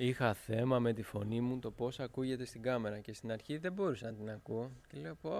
Είχα θέμα με τη φωνή μου το πώς ακούγεται στην κάμερα και στην αρχή δεν μπορούσα να την ακούω. Και λέω πω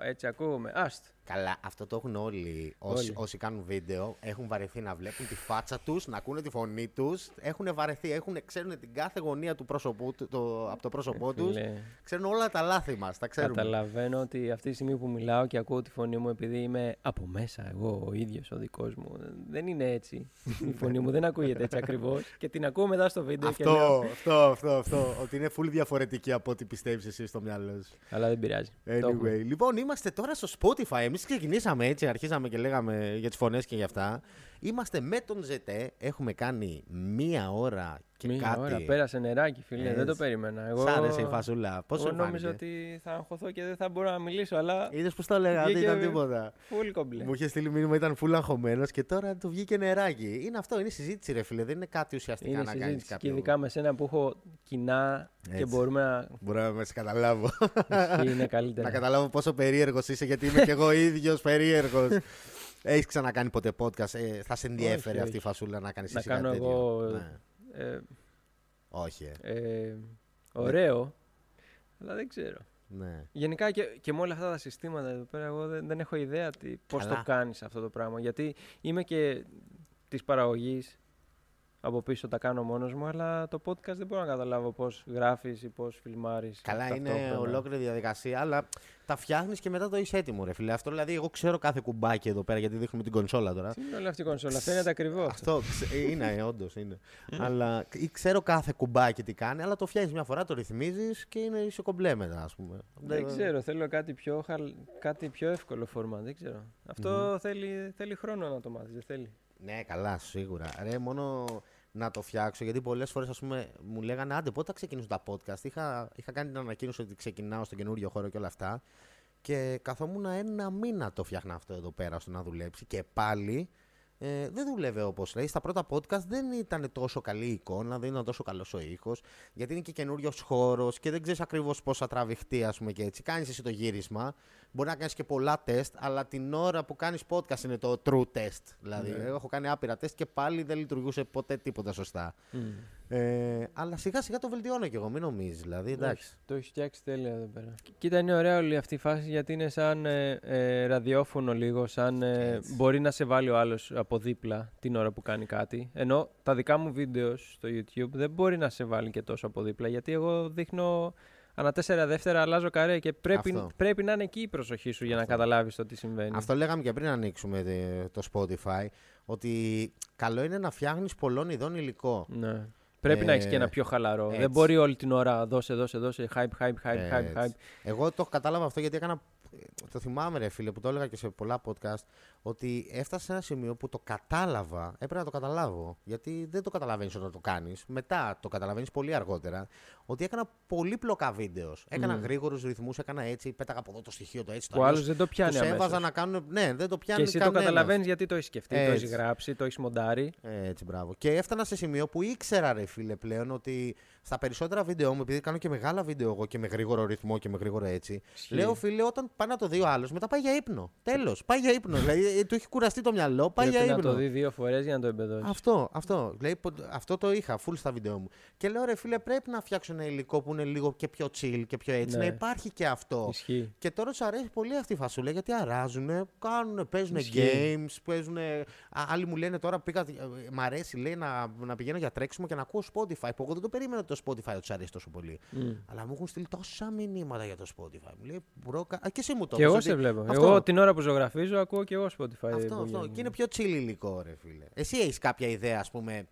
έτσι ακούγομαι. Άστο. Καλά, αυτό το έχουν όλοι. Όσοι, Όλοι. όσοι κάνουν βίντεο, έχουν βαρεθεί να βλέπουν τη φάτσα τους, να ακούνε τη φωνή τους. Έχουν βαρεθεί, έχουν, ξέρουν την κάθε γωνία του πρόσωπού, του- το, από το πρόσωπό τους. Φίλε, Ξέρουν όλα τα λάθη μας. Τα ξέρουμε. Καταλαβαίνω ότι αυτή τη στιγμή που μιλάω και ακούω τη φωνή μου επειδή είμαι από μέσα εγώ ο ίδιος ο δικός μου. Δεν είναι έτσι. Η φωνή μου δεν ακούγεται έτσι ακριβώς και την ακούω μετά στο βίντεο και λέω, Αυτό, αυτό, αυτό, αυτό. ότι είναι full διαφορετική από ό,τι πιστεύεις εσύ στο μυαλό σου. αλλά δεν πειράζει. Το έχουμε. Anyway, λοιπόν, είμαστε τώρα στο Spotify. Εμείς ξεκινήσαμε έτσι, αρχίσαμε και λέγαμε για τις φωνές και για αυτά. Είμαστε με τον ZT. Έχουμε κάνει μία ώρα και Μία κάτι. ώρα, πέρασε νεράκι φίλε, δεν το Έτσι. περίμενα. Εγώ, Σ' άρεσε η φασούλα. Πώς εγώ σου νόμιζα φάνηκε; ότι θα αγχωθώ και δεν θα μπορώ να μιλήσω, αλλά Είδες πώς το έλεγα, δεν Βγήκε- ήταν τίποτα. full κομπλέ. Μου είχε στείλει μήνυμα, ήταν full αγχωμένος και τώρα του βγήκε νεράκι. Είναι αυτό, είναι συζήτηση, ρε φίλε. Δεν είναι κάτι ουσιαστικά Είναι να κάνεις συζήτηση και κάποιο. ειδικά με σένα που έχω κοινά και Έτσι. μπορούμε να... Μπορώ να με σε καταλάβω. Ισχύει, είναι να καλύτερα. καταλάβω πόσο περίεργος είσαι, γιατί είμαι κι εγώ ίδιος περίεργος. Έχεις ξανακάνει ποτέ podcast, ε, θα σε ενδιέφερε Όχι, αυτή η όχι. φασούλα να κάνεις Να εσύ κάνω κάτι τέτοιο; εγώ, Ναι. Ε, Όχι, ε. ε, ωραίο, αλλά δεν ξέρω. ναι. Γενικά και, και με όλα αυτά τα συστήματα εδώ πέρα, εγώ δεν, δεν έχω ιδέα τι, πώς Καλά. το κάνεις αυτό το πράγμα. Γιατί είμαι και της παραγωγής από πίσω τα κάνω μόνος μου, αλλά το podcast δεν μπορώ να καταλάβω πώς γράφεις ή πώς φιλμάρεις. Καλά, είναι ταυτόχρονα. ολόκληρη διαδικασία, αλλά τα φτιάχνεις και μετά το είσαι έτοιμο, ρε φίλε. Αυτό δηλαδή, εγώ ξέρω κάθε κουμπάκι εδώ πέρα, γιατί δείχνουμε την κονσόλα τώρα. Τι είναι όλη αυτή η κονσόλα, φαίνεται ακριβώς. Αυτό ξε- ε, είναι, όντως είναι. αλλά ή ξέρω κάθε κουμπάκι τι κάνει, αλλά το φτιάχνεις μια φορά, το ρυθμίζεις και είναι είσαι κομπλέ μετά, ας πούμε. Δεν ξέρω, θέλω κάτι πιο, χαλ... κάτι πιο εύκολο φόρμα, δεν ξέρω. Αυτό θέλει, θέλει χρόνο να το μάθεις, δεν θέλει. Ναι, καλά, σίγουρα. Ρε, μόνο να το φτιάξω, γιατί πολλές φορές μου λέγανε άντε πότε θα ξεκινήσουν τα podcast; Είχα, είχα κάνει την ανακοίνωση ότι ξεκινάω στον καινούριο χώρο και όλα αυτά. Και καθόμουν ένα μήνα το φτιάχνα αυτό εδώ πέρα ώστε να δουλέψει. Και πάλι ε, δεν δούλευε όπως λέει. Στα πρώτα podcast δεν ήταν τόσο καλή η εικόνα, δεν ήταν τόσο καλός ο ήχος. Γιατί είναι και καινούριος χώρος και δεν ξέρεις ακριβώς πώς θα τραβηχτεί, ας πούμε και έτσι. Κάνεις εσύ το γύρισμα. Μπορεί να κάνεις και πολλά τεστ, αλλά την ώρα που κάνεις podcast είναι το true test. Δηλαδή, Ναι. εγώ έχω κάνει άπειρα τεστ και πάλι δεν λειτουργούσε ποτέ τίποτα σωστά. Ε, αλλά σιγά σιγά το βελτιώνω κι εγώ, μην νομίζεις. Δηλαδή, εντάξει. Όχι, Το έχεις φτιάξει τέλεια εδώ πέρα. Κοίτα, είναι ωραία όλη αυτή η φάση γιατί είναι σαν ε, ε, ραδιόφωνο λίγο. Σαν ε, Έτσι. μπορεί να σε βάλει ο άλλος από δίπλα την ώρα που κάνει κάτι. Ενώ τα δικά μου βίντεο στο YouTube δεν μπορεί να σε βάλει και τόσο από δίπλα γιατί εγώ δείχνω. Ανά τέσσερα δεύτερα αλλάζω καρέ και πρέπει, Αυτό. πρέπει να είναι εκεί η προσοχή σου για να Αυτό. καταλάβεις το τι συμβαίνει. Αυτό λέγαμε και πριν ανοίξουμε ε, το Spotify, ότι καλό είναι να φτιάχνεις πολλών ειδών υλικό. Ναι. Πρέπει να έχεις και Ε, ένα πιο χαλαρό. έτσι. Δεν μπορεί όλη την ώρα δώσε, δώσε, δώσε. Hype, hype, hype, hype, hype. Έτσι. Εγώ το κατάλαβα αυτό γιατί έκανα. Το θυμάμαι, ρε φίλε, που το έλεγα και σε πολλά podcast, ότι έφτασε σε ένα σημείο που το κατάλαβα. Έπρεπε να το καταλάβω. Γιατί δεν το καταλαβαίνεις όταν το κάνεις. Μετά το καταλαβαίνεις πολύ αργότερα. Ότι έκανα πολύπλοκα βίντεος. Έκανα Mm. γρήγορους ρυθμούς, έκανα έτσι, πέταγα από εδώ το στοιχείο, το έτσι. Το Ο άλλο αλλιώς. δεν το πιάνει Τους αμέσως. έβαζα να κάνουν. Ναι, δεν το πιάνει. Και εσύ το κανένας. καταλαβαίνεις γιατί το έχεις σκεφτεί, το Έτσι. έχει γράψει, το έχεις μοντάρει. Έτσι, μπράβο. Και έφτανα σε σημείο που ήξερα, ρε φίλε, πλέον ότι στα περισσότερα βίντεο μου, επειδή κάνω και μεγάλα βίντεο εγώ και με γρήγορο ρυθμό και με γρήγορο έτσι, Ισχύει. λέω φίλε, όταν πάει να το δει ο άλλος, μετά πάει για ύπνο. Τέλος, πάει για ύπνο. δηλαδή, ε, του έχει κουραστεί το μυαλό, πάει Πρέπει για να ύπνο. το δει δύο φορές για να το εμπεδώσει. Αυτό, αυτό. Δηλαδή, πο- αυτό το είχα full στα βίντεο μου. Και λέω, ρε φίλε, πρέπει να φτιάξω ένα υλικό που είναι λίγο και πιο chill και πιο έτσι. Ναι. Να υπάρχει και αυτό. Ισχύει. Και τώρα του αρέσει πολύ αυτή η φασούλα γιατί αράζουν, κάνουν, παίζουν Ισχύει. games, παίζουν. Άλλοι μου λένε τώρα πήγα. ε, Μ' αρέσει λέει, να, να πηγαίνω για τρέξιμο και να ακούω Spotify. Που εγώ δεν το περίμενα το Spotify ότι του αρέσει τόσο πολύ. Μμ. Αλλά μου έχουν στείλει τόσα μηνύματα για το Spotify. Μου λέει, bro, κα- Α, και εσύ μου το Και είπες εγώ ότι- σε βλέπω. Αυτό. Εγώ την ώρα που ζωγραφίζω ακούω και εγώ Spotify. Αυτό, που αυτό. γίνεται. Και είναι πιο chill υλικό, ρε φίλε. Εσύ έχεις κάποια ιδέα, ας πούμε,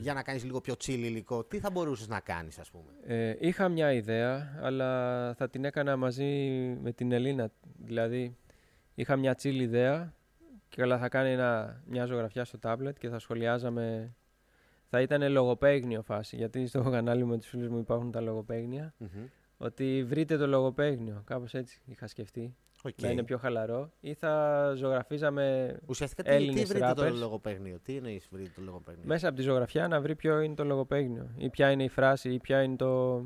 για να κάνεις λίγο πιο chill υλικό; Τι θα μπορούσες να κάνεις, ας πούμε; Ε, είχα μια ιδέα, αλλά θα την έκανα μαζί με την Ελίνα. Δηλαδή, είχα μια chill ιδέα και καλά θα κάνει ένα, μια ζωγραφιά στο τάμπλετ και θα σχολιάζαμε. Θα ήταν λογοπαίγνιο φάση, γιατί στο κανάλι μου με τους φίλους μου υπάρχουν τα λογοπαίγνια. Μμμ. Ότι βρείτε το λογοπαίγνιο, κάπως έτσι είχα σκεφτεί. Οκ. Να είναι πιο χαλαρό. Ή θα ζωγραφίζαμε Ουσιαστικά τι, τι Έλληνες βρείτε το rappers. λογοπαίγνιο; Τι εννοείς βρείτε το λογοπαίγνιο; μέσα από τη ζωγραφιά να βρει ποιο είναι το λογοπαίγνιο. Ή ποια είναι η φράση, ή ποια είναι το.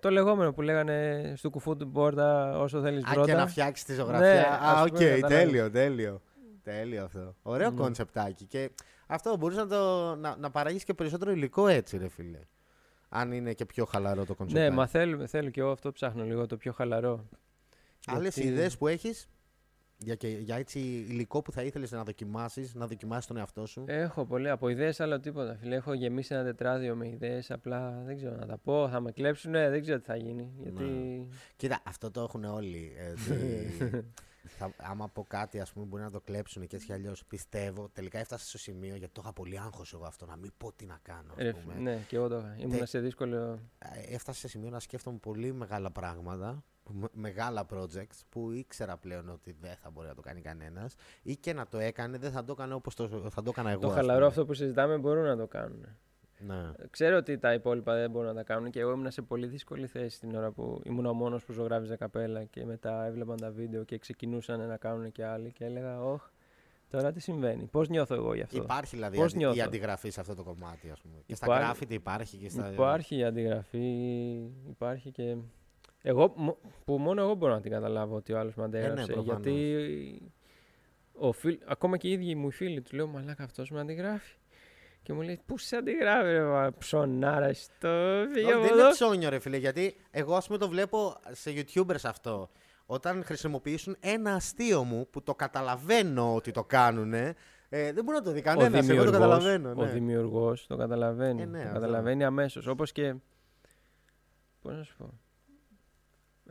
Το λεγόμενο που λέγανε στου κουφού την πόρτα όσο θέλεις Α, και βρόντα. να φτιάξεις τη ζωγραφιά. Ναι, Α, ας οκ, πούμε, κατάλαβες. τέλειο, τέλειο. Τέλειο αυτό. Ωραίο Ναι. κόνσεπτάκι. Και αυτό μπορείς να, το, να, να παράγεις και περισσότερο υλικό έτσι, ρε φίλε. αν είναι και πιο χαλαρό το concept. Ναι, μα θέλω, θέλω και εγώ αυτό ψάχνω λίγο, το πιο χαλαρό. Άλλες Γιατί- ιδέες που έχεις για, και- για έτσι υλικό που θα ήθελες να δοκιμάσεις, να δοκιμάσεις τον εαυτό σου; Έχω πολύ από ιδέες, άλλο τίποτα. Φίλε, έχω γεμίσει ένα τετράδιο με ιδέες. Απλά δεν ξέρω να τα πω. Θα με κλέψουν, δεν ξέρω τι θα γίνει. Γιατί. Κοίτα, αυτό το έχουν όλοι. ε, ότι θα, άμα πω κάτι, ας πούμε, μπορεί να το κλέψουν και έτσι κι αλλιώς. Πιστεύω, τελικά έφτασα στο σημείο γιατί το είχα πολύ άγχος εγώ αυτό, να μην πω τι να κάνω. Ας Ρε, πούμε. ναι, και εγώ το είχα. Ήμουν Τε- σε δύσκολο. Ε, Έφτασα σε σημείο να σκέφτομαι πολύ μεγάλα πράγματα, με- μεγάλα projects που ήξερα πλέον ότι δεν θα μπορεί να το κάνει κανένας ή και να το έκανε, δεν θα το έκανε όπως το, θα το έκανα εγώ. Το ας χαλαρό πούμε. αυτό που συζητάμε μπορούν να το κάνουν. Ναι. Ξέρω ότι τα υπόλοιπα δεν μπορούν να τα κάνουν και εγώ ήμουν σε πολύ δύσκολη θέση την ώρα που ήμουν ο μόνος που ζωγράφιζε καπέλα και μετά έβλεπαν τα βίντεο και ξεκινούσαν να κάνουν και άλλοι και έλεγα, Ωχ, τώρα τι συμβαίνει, πώς νιώθω εγώ γι' αυτό; Υπάρχει δηλαδή Πώς αντι- η νιώθω; αντιγραφή σε αυτό το κομμάτι, ας πούμε. Και στα Υπάρχει- γκράφιτι υπάρχει και στα. Υπάρχει η αντιγραφή, υπάρχει και. Εγώ, μο- που μόνο εγώ μπορώ να την καταλάβω ότι ο άλλος με αντέγραψε. Ε, ναι, προφανώς. γιατί ο φίλ, ακόμα και οι ίδιοι μου οι φίλοι του λέω Μαλάκα αυτός με αντιγράφει. Και μου λέει Πού σε αντιγράφει, ρε μα, ψωνάρα στο φύγε Όχι, από δεν εδώ. είναι ψώνιο, ρε φίλε, γιατί εγώ ας πούμε το βλέπω σε YouTubers αυτό. Όταν χρησιμοποιήσουν ένα αστείο μου που το καταλαβαίνω ότι το κάνουν, ε, δεν μπορεί να το δει Ο κανένας. Εγώ το δημιουργός, καταλαβαίνω. ο Ναι. δημιουργός το καταλαβαίνει. Ε, ναι, το αυτό. καταλαβαίνει αμέσως. Όπως και... Πώς να σου πω...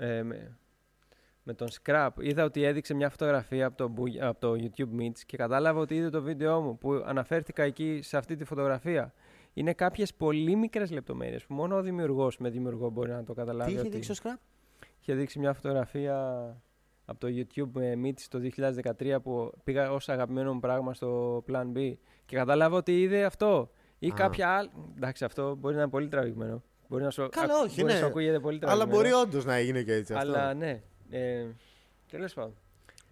Ε, με, με τον Scrap είδα ότι έδειξε μια φωτογραφία από το, Boo- από το YouTube Meets και κατάλαβα ότι είδε το βίντεό μου που αναφέρθηκα εκεί σε αυτή τη φωτογραφία. Είναι κάποιες πολύ μικρές λεπτομέρειες που μόνο ο δημιουργός με δημιουργό μπορεί να το καταλάβει. Τι είχε ότι- δείξει ο Scrap? είχε δείξει μια φωτογραφία από το YouTube με Meets το 2013 που πήγα ως αγαπημένο μου πράγμα στο Plan B και κατάλαβα ότι είδε αυτό ή Α. κάποια άλλη. Εντάξει, αυτό μπορεί να είναι πολύ τραβηγμένο. Μπορεί να σου, Καλά, ακ- όχι, μπορεί να ναι. σου ακούγεται πολύ Αλλά τραβηγμένο. μπορεί όντως να έγινε και έτσι. Αυτό. Αλλά ναι. Ε, Τέλος πάντων.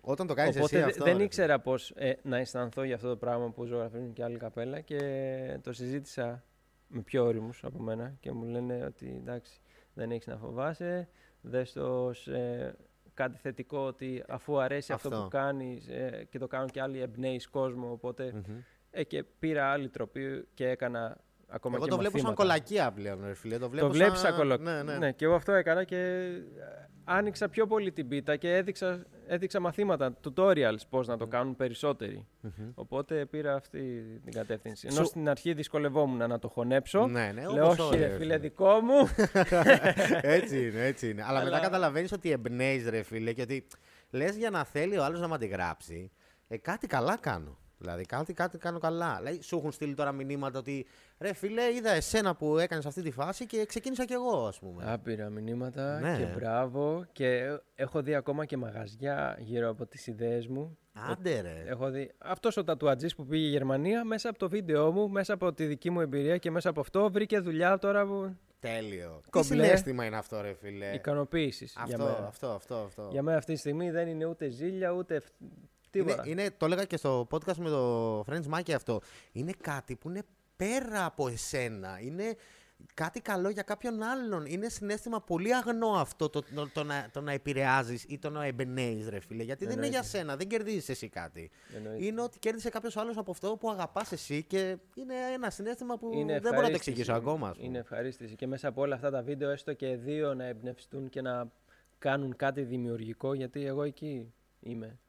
Όταν το κάνεις Οπότε εσύ δε- αυτό. δεν ρε ήξερα πώς ε, να αισθανθώ για αυτό το πράγμα που ζωγραφίζουν και άλλοι καπέλα και το συζήτησα με πιο όριμους από μένα και μου λένε ότι εντάξει, δεν έχεις να φοβάσαι. Δες το ως, ε, κάτι θετικό ότι αφού αρέσει αυτό, Αυτό. που κάνεις ε, και το κάνουν και άλλοι εμπνέεις κόσμο οπότε Μμμ. ε, και πήρα άλλη τροπή και έκανα ακόμα Εγώ και το βλέπω σαν μαθήματα. κολακία πλέον, ρε φίλε. Το, βλέπω Το βλέπεις σαν σαν κολο... Ναι, ναι. ναι, και εγώ αυτό έκανα και ε, άνοιξα πιο πολύ την πίτα και έδειξα, έδειξα μαθήματα, tutorials πώς να το κάνουν περισσότεροι. Μμμ. Οπότε πήρα αυτή την κατεύθυνση. Ενώ Σου- στην αρχή δυσκολευόμουν να το χωνέψω. Ναι, ναι, Λέω, όπως όχι όλοι, ρε ρε φίλε, φίλε. δικό μου. έτσι είναι, έτσι είναι. Αλλά, μετά Αλλά- καταλαβαίνεις ότι εμπνέεις, ρε φίλε, και ότι λες για να θέλει ο άλλος να με αντιγράψει. Ε, κάτι καλά κάνω. Δηλαδή, κάτι, κάτι κάνω καλά. Δηλαδή, σου έχουν στείλει τώρα μηνύματα ότι ρε φίλε, είδα εσένα που έκανες αυτή τη φάση και ξεκίνησα κι εγώ, ας πούμε. Άπειρα μηνύματα Ναι. και μπράβο. Και έχω δει ακόμα και μαγαζιά γύρω από τις ιδέες μου. Άντε, ρε. Έχω δει αυτός ο τατουατζής που πήγε η Γερμανία μέσα από το βίντεό μου, μέσα από τη δική μου εμπειρία και μέσα από αυτό βρήκε δουλειά τώρα που... Τέλειο. Τι Κομπλέ. συνέστημα είναι αυτό, ρε φίλε; ικανοποίησης για Αυτό, μένα. αυτό, αυτό, αυτό. Για μένα αυτή τη στιγμή δεν είναι ούτε ζήλια ούτε ευ- Είναι, τίποτα. είναι, το έλεγα και στο podcast με το Friends Maki αυτό. Είναι κάτι που είναι πέρα από εσένα. Είναι κάτι καλό για κάποιον άλλον. Είναι συνέστημα πολύ αγνό αυτό το, το, το να, το να επηρεάζεις ή το να εμπνέεις, ρε φίλε. Γιατί δεν είναι για Εννοείται. σένα, δεν κερδίζεις εσύ κάτι. Εννοείται. Είναι ότι κέρδισε κάποιος άλλος από αυτό που αγαπάς εσύ και είναι ένα συνέστημα που Είναι δεν μπορώ να το ευχαρίστηση. εξηγήσω ακόμα. ας πούμε. Είναι ευχαρίστηση. Και μέσα από όλα αυτά τα βίντεο, έστω και δύο να εμπνευστούν και να κάνουν κάτι δημιουργικό, γιατί εγώ εκεί είμαι.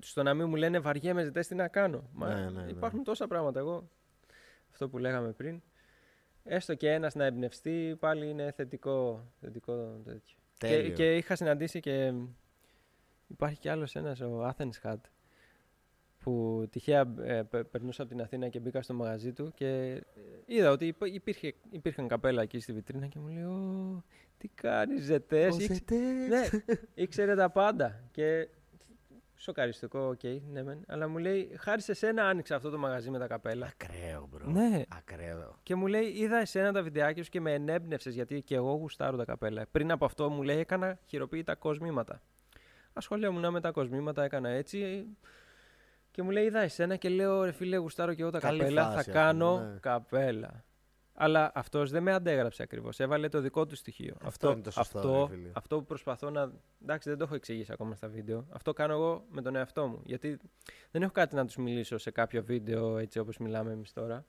Στο να μην μου λένε βαριέμαι, ζητές τι να κάνω. Μα Ναι, ναι, ναι. υπάρχουν τόσα πράγματα. Εγώ, αυτό που λέγαμε πριν, έστω και ένας να εμπνευστεί, πάλι είναι θετικό, θετικό τέτοιο. Και, Τέλειο. και είχα συναντήσει και υπάρχει κι άλλος ένας, ο Athens Hat, που τυχαία ε, πε- περνούσα από την Αθήνα και μπήκα στο μαγαζί του και ε, είδα ότι υπ- υπήρχε, υπήρχαν καπέλα εκεί στη βιτρίνα και μου λέει «Ω, τι κάνεις ζετές» Ο Ήξε- Ζετές. Ναι, ήξερε τα πάντα και σοκαριστικό, οκ, ναι μεν, αλλά μου λέει «Χάρη σε σένα άνοιξα αυτό το μαγαζί με τα καπέλα». Ακραίο, bro. Ναι. Ακραίο. Και μου λέει, είδα εσένα τα βιντεάκια σου και με ενέπνευσες γιατί και εγώ γουστάρω τα καπέλα. Πριν από αυτό μου λέει, έκανα χειροποίητα κοσμήματα. Ασχολιόμουν με τα κοσμήματα, έκανα έτσι. Και μου λέει, είδα εσένα και λέω, ρε φίλε, γουστάρω και εγώ τα Καλή καπέλα. φάση θα αυτή, κάνω ναι. καπέλα. Αλλά αυτός δεν με αντέγραψε ακριβώς. Έβαλε το δικό του στοιχείο. Αυτό είναι το σωστό, αυτό, ρε φίλε. αυτό που προσπαθώ να. Εντάξει, δεν το έχω εξηγήσει ακόμα στα βίντεο. Αυτό κάνω εγώ με τον εαυτό μου. Γιατί δεν έχω κάτι να τους μιλήσω σε κάποιο βίντεο έτσι όπως μιλάμε εμείς τώρα.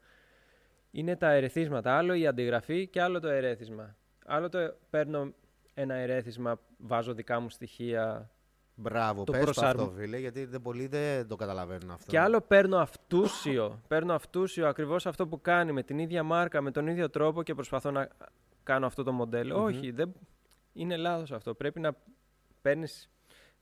είναι τα ερεθίσματα. Άλλο η αντιγραφή και άλλο το ερέθισμα. Άλλο το παίρνω ένα ερέθισμα, βάζω δικά μου στοιχεία. Μπράβο, Το πες το προσαρμο- αυτό, φίλε, γιατί δεν, πολλοί δεν το καταλαβαίνουν αυτό. Και άλλο παίρνω αυτούσιο. παίρνω αυτούσιο ακριβώς αυτό που κάνει με την ίδια μάρκα, με τον ίδιο τρόπο και προσπαθώ να κάνω αυτό το μοντελο Μμμ. Όχι, δεν... είναι λάθος αυτό. Πρέπει να παίρνεις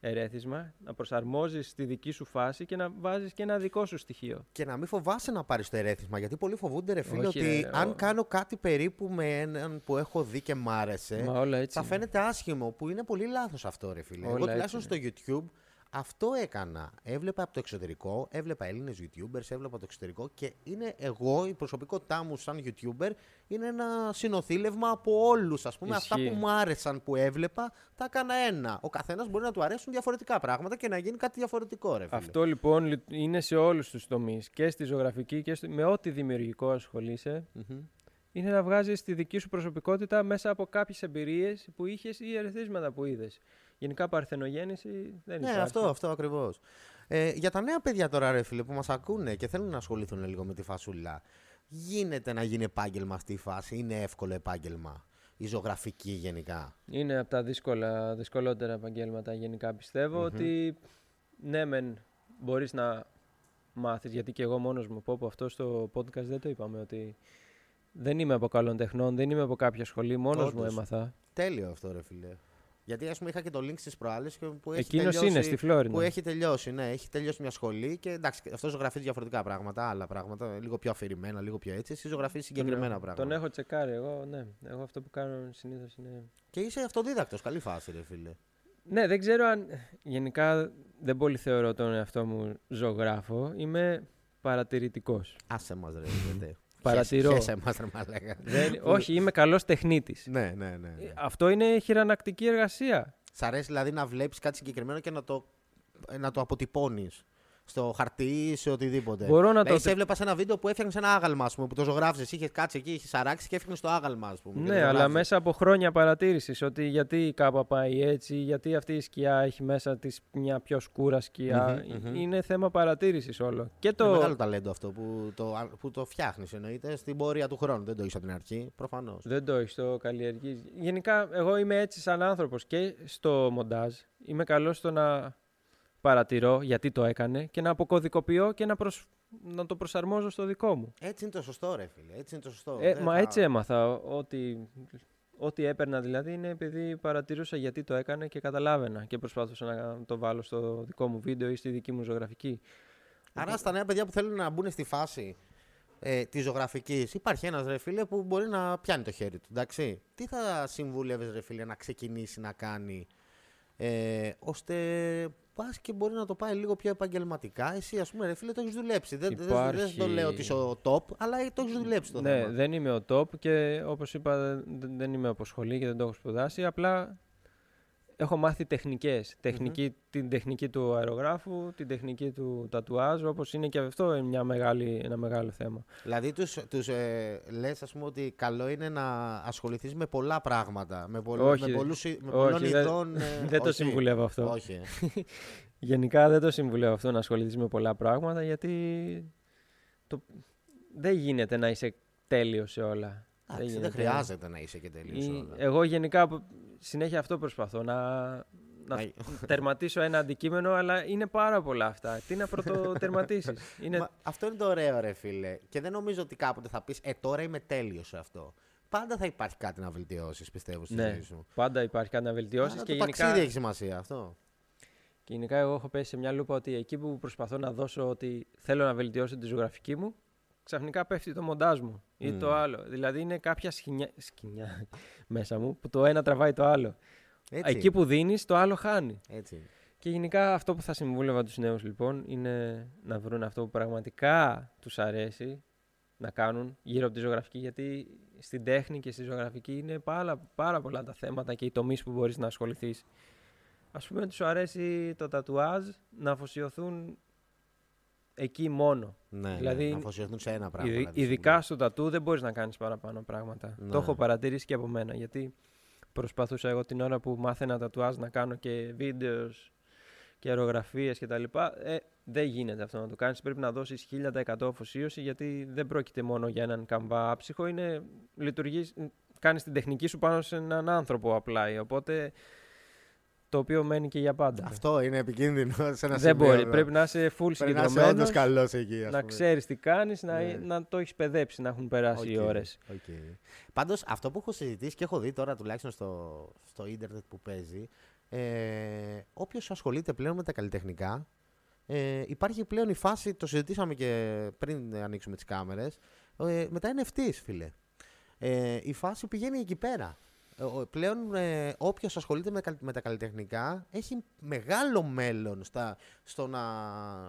ερέθισμα, να προσαρμόζεις τη δική σου φάση και να βάζεις και ένα δικό σου στοιχείο. Και να μην φοβάσαι να πάρεις το ερέθισμα. Γιατί πολλοί φοβούνται, ρε φίλε, Όχι, ότι ρε, αν ο- κάνω κάτι περίπου με έναν που έχω δει και μ' άρεσε, Μα όλα έτσι. θα είναι. φαίνεται άσχημο. Που είναι πολύ λάθος αυτό, ρε φίλε. Όλα Εγώ τουλάχιστον στο έτσι YouTube αυτό έκανα. Έβλεπα από το εξωτερικό, έβλεπα Έλληνες YouTubers, έβλεπα από το εξωτερικό και είναι εγώ, η προσωπικότητά μου σαν YouTuber, είναι ένα συνοθήλευμα από όλους. Α πούμε, αυτά Ισχύει. που μου άρεσαν που έβλεπα, τα έκανα ένα. Ο καθένας μπορεί να του αρέσουν διαφορετικά πράγματα και να γίνει κάτι διαφορετικό, ρε φίλε. Αυτό λοιπόν λει- είναι σε όλους τους τομείς. Και στη ζωγραφική και στο... με ό,τι δημιουργικό ασχολείσαι. Μμμ. είναι να βγάζεις τη δική σου προσωπικότητα μέσα από κάποιες εμπειρίες που είχες ή ερεθίσματα που είδες. Γενικά παρθενογέννηση δεν Ναι, υπάρχει. αυτό, αυτό ακριβώς. Ε, για τα νέα παιδιά τώρα, ρε φίλε, που μας ακούνε και θέλουν να ασχοληθούν λίγο με τη φασούλα, γίνεται να γίνει επάγγελμα αυτή η φάση, είναι εύκολο επάγγελμα. Η ζωγραφική γενικά; Είναι από τα δύσκολα, δυσκολότερα επαγγέλματα γενικά πιστεύω Μμμ. ότι ναι μεν μπορείς να μάθεις γιατί και εγώ μόνος μου πω που αυτό στο podcast δεν το είπαμε ότι δεν είμαι από καλών τεχνών, δεν είμαι από κάποια σχολή, μόνος μου Όντως. έμαθα. Τέλειο αυτό, ρε φίλε. Γιατί ας πούμε είχα και το link στις προάλλες που έχει Εκείνος τελειώσει. είναι στη Φλόρινα. Που έχει τελειώσει, ναι, έχει τελειώσει μια σχολή και εντάξει, αυτός ζωγραφίζει διαφορετικά πράγματα, άλλα πράγματα, λίγο πιο αφηρημένα, λίγο πιο έτσι. Εσύ ζωγραφίζεις συγκεκριμένα τον, πράγματα. Τον έχω τσεκάρει εγώ, ναι. Εγώ αυτό που κάνω συνήθως είναι Και είσαι αυτοδίδακτος, καλή φάση, ρε φίλε. Ναι, δεν ξέρω αν. Γενικά δεν πολύ θεωρώ τον εαυτό μου ζωγράφο. Είμαι παρατηρητικός. Άσε μας, ρε. Γιατί. Παρατηρώ. Χέσε μας, ρε μαλάκα. όχι, είμαι καλός τεχνίτης. Ναι, ναι, ναι. ναι. Αυτό είναι χειρανακτική εργασία. Σ' αρέσει δηλαδή να βλέπεις κάτι συγκεκριμένο και να το, ε, να το αποτυπώνεις στο χαρτί ή σε οτιδήποτε. Μπορώ να δηλαδή, το. σε έβλεπα σε ένα βίντεο που έφτιαχνε ένα άγαλμα, ας πούμε, που το ζωγράφησες. Είχες κάτσει εκεί, είχες αράξει και έφτιαχνες το άγαλμα, ας πούμε. και το Ναι, αλλά ζωγράφισες. μέσα από χρόνια παρατήρησης ότι γιατί η κάπα πάει έτσι, γιατί αυτή η σκιά έχει μέσα της μια πιο σκούρα σκιά. Μμμ, μμμ. Είναι θέμα παρατήρησης όλο. Και Είναι το. μεγάλο ταλέντο αυτό που το, που το φτιάχνεις εννοείται στην πορεία του χρόνου. Δεν το είσαι από την αρχή, προφανώς. Δεν το έχεις, το καλλιεργείς. Γενικά, εγώ είμαι έτσι σαν άνθρωπος και στο μοντάζ. Είμαι καλός στο να παρατηρώ γιατί το έκανε και να αποκωδικοποιώ και να, προσ... να το προσαρμόζω στο δικό μου. Έτσι είναι το σωστό, ρε φίλε. Έτσι είναι το σωστό. Ε, Δεν μα θα- έτσι έμαθα ότι ό,τι έπαιρνα δηλαδή είναι επειδή παρατηρούσα γιατί το έκανε και καταλάβαινα και προσπάθησα να το βάλω στο δικό μου βίντεο ή στη δική μου ζωγραφική. Άρα στα νέα παιδιά που θέλουν να μπουν στη φάση ε, της ζωγραφικής, υπάρχει ένας ρε φίλε που μπορεί να πιάνει το χέρι του. Εντάξει. Τι θα συμβούλευες, ρε φίλε, να ξεκινήσει να κάνει ε, ώστε πας και μπορεί να το πάει λίγο πιο επαγγελματικά. Εσύ, ας πούμε, ρε φίλε, το έχεις δουλέψει. Δεν, δεν, δεν Υπάρχει- το λέω ότι είσαι ο top, αλλά το έχεις δουλέψει το ναι, θέμα. δεν είμαι ο top και όπως είπα δεν, δεν είμαι από σχολή και δεν το έχω σπουδάσει. Απλά έχω μάθει τεχνικές. Τεχνική, Την τεχνική του αερογράφου, την τεχνική του τατουάζ, όπως είναι και αυτό είναι μια μεγάλη, ένα μεγάλο θέμα. Δηλαδή, τους, τους ε, λες, ας πούμε, ότι καλό είναι να ασχοληθείς με πολλά πράγματα. Με, πολλ, Όχι, με, πολλούς, με όχι, πολλών δεν- ειδών. ε, δεν το όχι. συμβουλεύω αυτό. Όχι. ε. Γενικά δεν το συμβουλεύω αυτό να ασχοληθείς με πολλά πράγματα γιατί το... δεν γίνεται να είσαι τέλειος σε όλα. Εντάξει, δεν, γίνεται. χρειάζεται να είσαι και τελείως Ή- όλα. Εγώ γενικά π- συνέχεια αυτό προσπαθώ να, να Να- τερματίσω ένα αντικείμενο, αλλά είναι πάρα πολλά αυτά. Τι να πρωτοτερματίσεις. είναι... Μα αυτό είναι το ωραίο, ρε φίλε. Και δεν νομίζω ότι κάποτε θα πεις, Ε, τώρα είμαι τέλειος σε αυτό. Πάντα θα υπάρχει κάτι να βελτιώσεις, πιστεύω, στη ναι, ζωή σου. πάντα υπάρχει κάτι να βελτιώσεις Άρα και το γενικά, ταξίδι έχει σημασία αυτό. και γενικά εγώ έχω πέσει σε μια λούπα ότι εκεί που προσπαθώ να δώσω ότι θέλω να βελτιώσω τη ζωγραφική μου, ξαφνικά πέφτει το μοντάζ μου ή Μμ. το άλλο. Δηλαδή είναι κάποια σκηνιά, σκηνιά μέσα μου που το ένα τραβάει το άλλο. Έτσι. Εκεί που δίνεις, το άλλο χάνει. Έτσι. Και γενικά αυτό που θα συμβούλευα τους νέους λοιπόν είναι να βρουν αυτό που πραγματικά τους αρέσει να κάνουν γύρω από τη ζωγραφική γιατί στην τέχνη και στη ζωγραφική είναι πάρα, πάρα πολλά τα θέματα και οι τομείς που μπορείς να ασχοληθείς. Ας πούμε τους αρέσει το τατουάζ να αφοσιωθούν εκεί μόνο. Ναι, Δηλαδή, ναι, να αφοσιωθούν σε ένα πράγμα. Ειδι- δηλαδή, ειδικά στο τατού δεν μπορείς να κάνεις παραπάνω πράγματα. Ναι. Το έχω παρατηρήσει και από μένα γιατί προσπαθούσα εγώ την ώρα που μάθαινα τατουάζ να κάνω και βίντεος και αερογραφίες κτλ. Ε, δεν γίνεται αυτό να το κάνεις. Πρέπει να δώσεις 1000% αφοσίωση γιατί δεν πρόκειται μόνο για έναν καμβά άψυχο. Είναι, λειτουργείς, κάνεις την τεχνική σου πάνω σε έναν άνθρωπο απλά. Οπότε το οποίο μένει και για πάντα. Αυτό είναι επικίνδυνο σε ένα Δεν μπορεί. Πρέπει να είσαι full συγκεντρωμένος. καλός εκεί. Να ξέρεις τι κάνεις, να, ναι. να το έχεις παιδέψει, να έχουν περάσει okay. οι ώρες. Okay. Πάντως αυτό που έχω συζητήσει και έχω δει τώρα τουλάχιστον στο, στο ίντερνετ που παίζει. Ε, Όποιος ασχολείται πλέον με τα καλλιτεχνικά, ε, υπάρχει πλέον η φάση, το συζητήσαμε και πριν ανοίξουμε τις κάμερες, ε, με τα NFTs, φίλε. Ε, η φάση πηγαίνει εκεί πέρα. Ε, πλέον ε, όποιος ασχολείται με, με, τα καλλιτεχνικά έχει μεγάλο μέλλον στα, στο να